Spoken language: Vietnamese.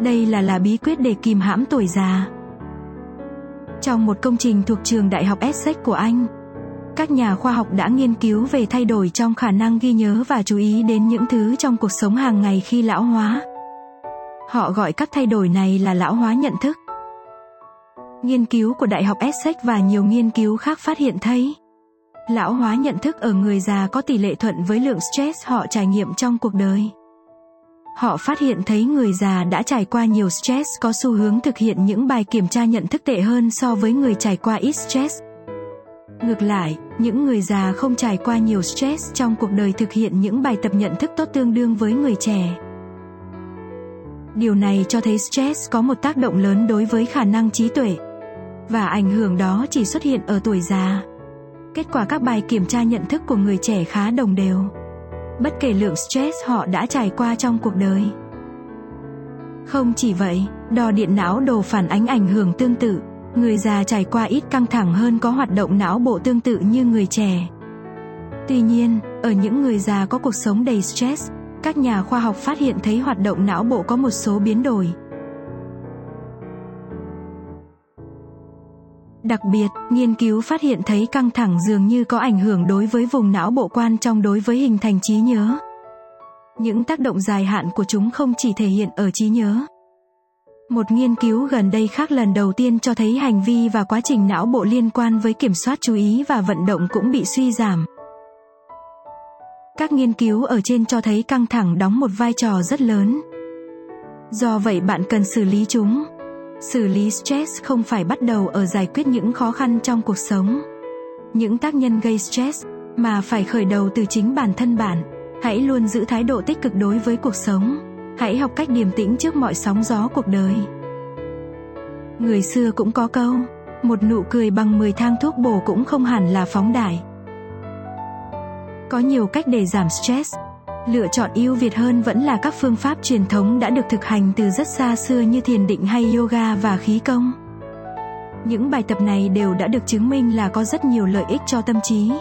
Đây là là bí quyết để kìm hãm tuổi già. Trong một công trình thuộc trường Đại học Essex của Anh, các nhà khoa học đã nghiên cứu về thay đổi trong khả năng ghi nhớ và chú ý đến những thứ trong cuộc sống hàng ngày khi lão hóa. Họ gọi các thay đổi này là lão hóa nhận thức. Nghiên cứu của Đại học Essex và nhiều nghiên cứu khác phát hiện thấy lão hóa nhận thức ở người già có tỷ lệ thuận với lượng stress họ trải nghiệm trong cuộc đời. Họ phát hiện thấy người già đã trải qua nhiều stress có xu hướng thực hiện những bài kiểm tra nhận thức tệ hơn so với người trải qua ít stress. Ngược lại, những người già không trải qua nhiều stress trong cuộc đời thực hiện những bài tập nhận thức tốt tương đương với người trẻ. Điều này cho thấy stress có một tác động lớn đối với khả năng trí tuệ và ảnh hưởng đó chỉ xuất hiện ở tuổi già. Kết quả các bài kiểm tra nhận thức của người trẻ khá đồng đều. Bất kể lượng stress họ đã trải qua trong cuộc đời. Không chỉ vậy, đo điện não đồ phản ánh ảnh hưởng tương tự, người già trải qua ít căng thẳng hơn có hoạt động não bộ tương tự như người trẻ. Tuy nhiên, ở những người già có cuộc sống đầy stress, các nhà khoa học phát hiện thấy hoạt động não bộ có một số biến đổi. Đặc biệt, nghiên cứu phát hiện thấy căng thẳng dường như có ảnh hưởng đối với vùng não bộ quan trong đối với hình thành trí nhớ. Những tác động dài hạn của chúng không chỉ thể hiện ở trí nhớ. Một nghiên cứu gần đây khác lần đầu tiên cho thấy hành vi và quá trình não bộ liên quan với kiểm soát chú ý và vận động cũng bị suy giảm. Các nghiên cứu ở trên cho thấy căng thẳng đóng một vai trò rất lớn. Do vậy bạn cần xử lý chúng. Xử lý stress không phải bắt đầu ở giải quyết những khó khăn trong cuộc sống. Những tác nhân gây stress mà phải khởi đầu từ chính bản thân bạn. Hãy luôn giữ thái độ tích cực đối với cuộc sống. Hãy học cách điềm tĩnh trước mọi sóng gió cuộc đời. Người xưa cũng có câu, một nụ cười bằng 10 thang thuốc bổ cũng không hẳn là phóng đại. Có nhiều cách để giảm stress. Lựa chọn ưu việt hơn vẫn là các phương pháp truyền thống đã được thực hành từ rất xa xưa như thiền định hay yoga và khí công. Những bài tập này đều đã được chứng minh là có rất nhiều lợi ích cho tâm trí.